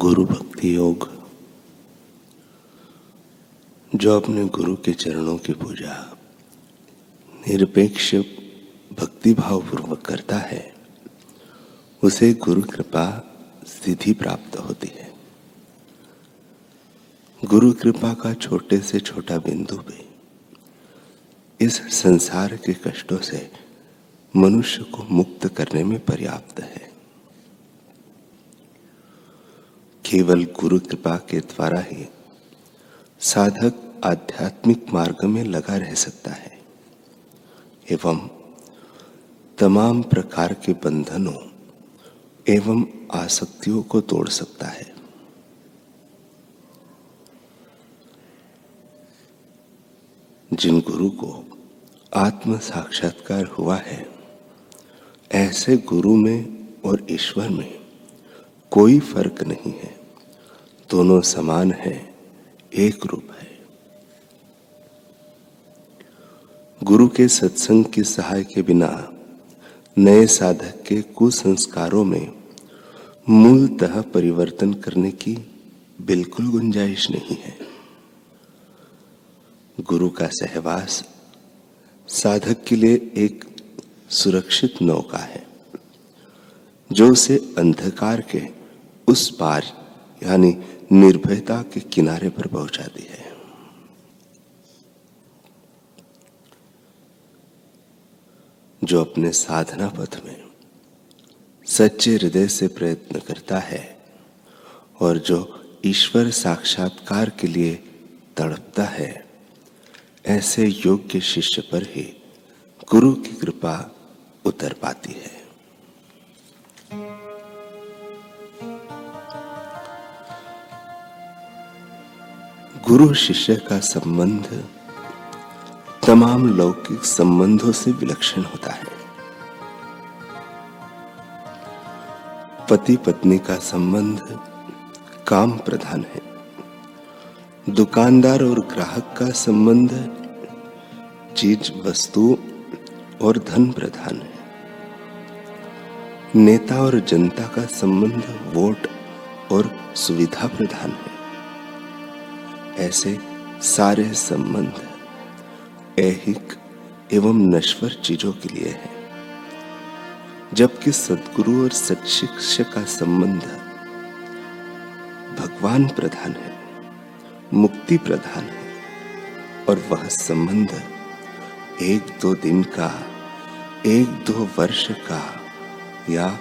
गुरु भक्ति योग, जो अपने गुरु के चरणों की पूजा निरपेक्ष भक्ति भाव पूर्वक करता है, उसे गुरु कृपा सिद्धि प्राप्त होती है। गुरु कृपा का छोटे से छोटा बिंदु भी इस संसार के कष्टों से मनुष्य को मुक्त करने में पर्याप्त है। केवल गुरु कृपा के द्वारा ही साधक आध्यात्मिक मार्ग में लगा रह सकता है, एवं तमाम प्रकार के बंधनों एवं आसक्तियों को तोड़ सकता है। जिन गुरु को आत्म साक्षात्कार हुआ है, ऐसे गुरु में और ईश्वर में कोई फ़र्क नहीं है। दोनों समान है, एक रूप है। गुरु के सत्संग की सहाय के बिना नए साधक के कुसंस्कारों में मूलतः परिवर्तन करने की बिल्कुल गुंजाइश नहीं है। गुरु का सहवास साधक के लिए एक सुरक्षित नौका है, जो उसे अंधकार के उस पार यानी निर्भयता के किनारे पर पहुंचाती है। जो अपने साधना पथ में सच्चे हृदय से प्रयत्न करता है और जो ईश्वर साक्षात्कार के लिए तड़पता है, ऐसे योग्य शिष्य पर ही गुरु की कृपा उतर पाती है। गुरु शिष्य का संबंध तमाम लौकिक संबंधों से विलक्षण होता है। पति पत्नी का संबंध काम प्रधान है। दुकानदार और ग्राहक का संबंध चीज़ वस्तु और धन प्रधान है। नेता और जनता का संबंध वोट और सुविधा प्रधान है। ऐसे सारे संबंध ऐहिक एवं नश्वर चीज़ों के लिए है। जबकि सदगुरु और सत्शिक्षक का संबंध भगवान प्रधान है, मुक्ति प्रधान है, और वह संबंध एक दो दिन का, एक दो वर्ष का या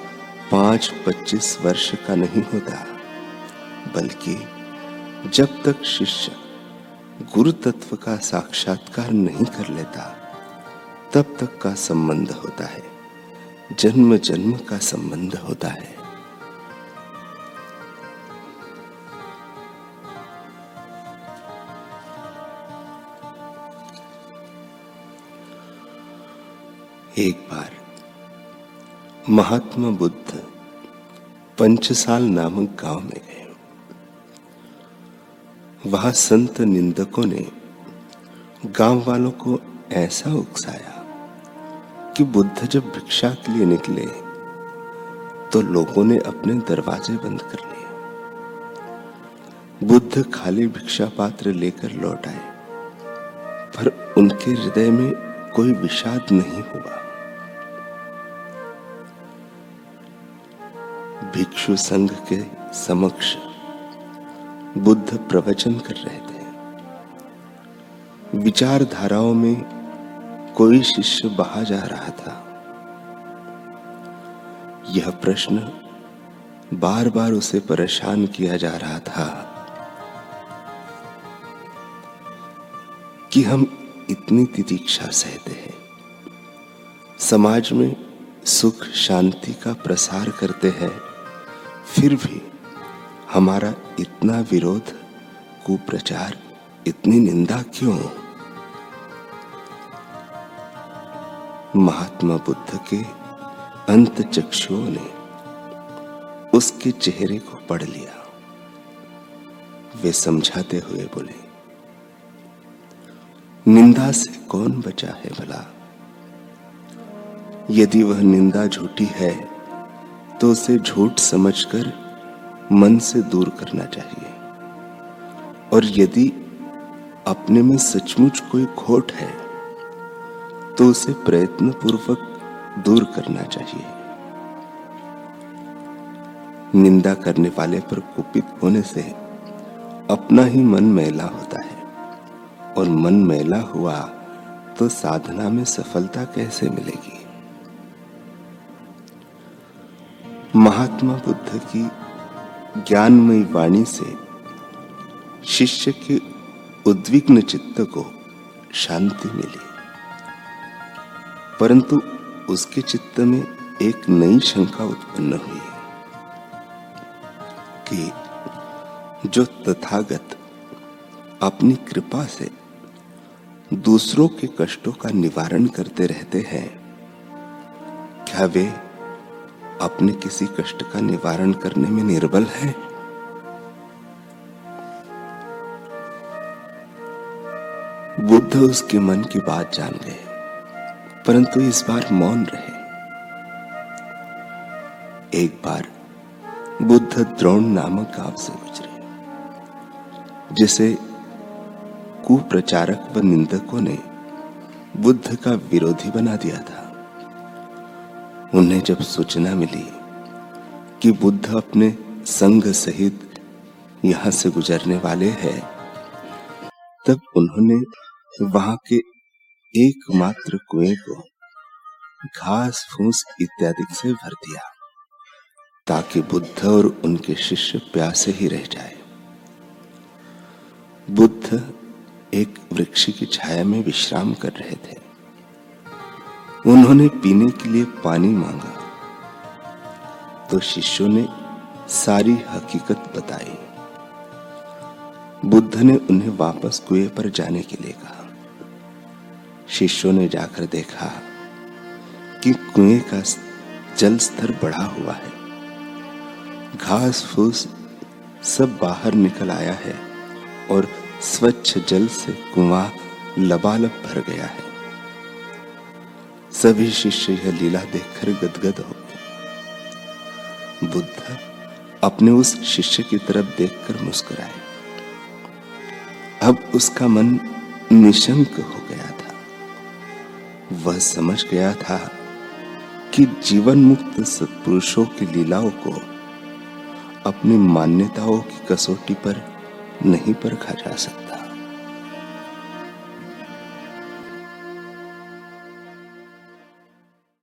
पाँच पच्चीस वर्ष का नहीं होता, बल्कि जब तक शिष्य गुरु तत्व का साक्षात्कार नहीं कर लेता, तब तक का संबंध होता है। जन्म जन्म का संबंध होता है। एक बार महात्मा बुद्ध पंचसाल नामक गाँव में गए। वहाँ संत निंदकों ने गाँव वालों को ऐसा उकसाया कि बुद्ध जब भिक्षा के लिए निकले तो लोगों ने अपने दरवाजे बंद कर लिए। बुद्ध खाली भिक्षा पात्र लेकर लौट आए, पर उनके हृदय में कोई विषाद नहीं हुआ। भिक्षु संघ के समक्ष बुद्ध प्रवचन कर रहे थे। विचारधाराओं में कोई शिष्य बहा जा रहा था। यह प्रश्न बार बार उसे परेशान किया जा रहा था कि हम इतनी तितीक्षा सहते हैं। समाज में सुख शांति का प्रसार करते हैं, फिर भी हमारा इतना विरोध, कुप्रचार, इतनी निंदा क्यों? महात्मा बुद्ध के अंत चक्षुओं ने उसके चेहरे को पढ़ लिया। वे समझाते हुए बोले, निंदा से कौन बचा है भला? यदि वह निंदा झूठी है तो उसे झूठ समझकर मन से दूर करना चाहिए। और यदि अपने में सचमुच कोई खोट है तो उसे प्रयत्न पूर्वक दूर करना चाहिए। निंदा करने वाले पर कुपित होने से अपना ही मन मैला होता है। और मन मैला हुआ तो साधना में सफलता कैसे मिलेगी? महात्मा बुद्ध की ज्ञानमयी वाणी से शिष्य के उद्विग्न चित्त को शांति मिली। परंतु उसके चित्त में एक नई शंका उत्पन्न हुई कि जो तथागत अपनी कृपा से दूसरों के कष्टों का निवारण करते रहते हैं, क्या वे अपने किसी कष्ट का निवारण करने में निर्बल है। बुद्ध उसके मन की बात जान गए, परंतु इस बार मौन रहे। एक बार बुद्ध द्रोण नामक गाँव से गुजरे, जिसे कुप्रचारक व निंदकों ने बुद्ध का विरोधी बना दिया था। उन्हें जब सूचना मिली कि बुद्ध अपने संघ सहित यहाँ से गुजरने वाले हैं, तब उन्होंने वहाँ के एकमात्र कुएँ को घास, फूस इत्यादि से भर दिया ताकि बुद्ध और उनके शिष्य प्यासे ही रह जाए। बुद्ध एक वृक्ष की छाया में विश्राम कर रहे थे। उन्होंने पीने के लिए पानी मांगा। तो शिष्यों ने सारी हकीकत बताई। बुद्ध ने उन्हें वापस कुएँ पर जाने के लिए कहा। शिष्यों ने जाकर देखा कि कुएँ का जल स्तर बढ़ा हुआ है। घास फूस सब बाहर निकल आया है और स्वच्छ जल से कुआँ लबालब भर गया है। सभी शिष्य यह लीला देखकर गदगद हो गए। बुद्ध अपने उस शिष्य की तरफ़ देखकर मुस्कुराए। अब उसका मन निशंक हो गया था। वह समझ गया था कि जीवन मुक्त सत्पुरुषों की लीलाओं को अपनी मान्यताओं की कसौटी पर नहीं परखा जा सकता।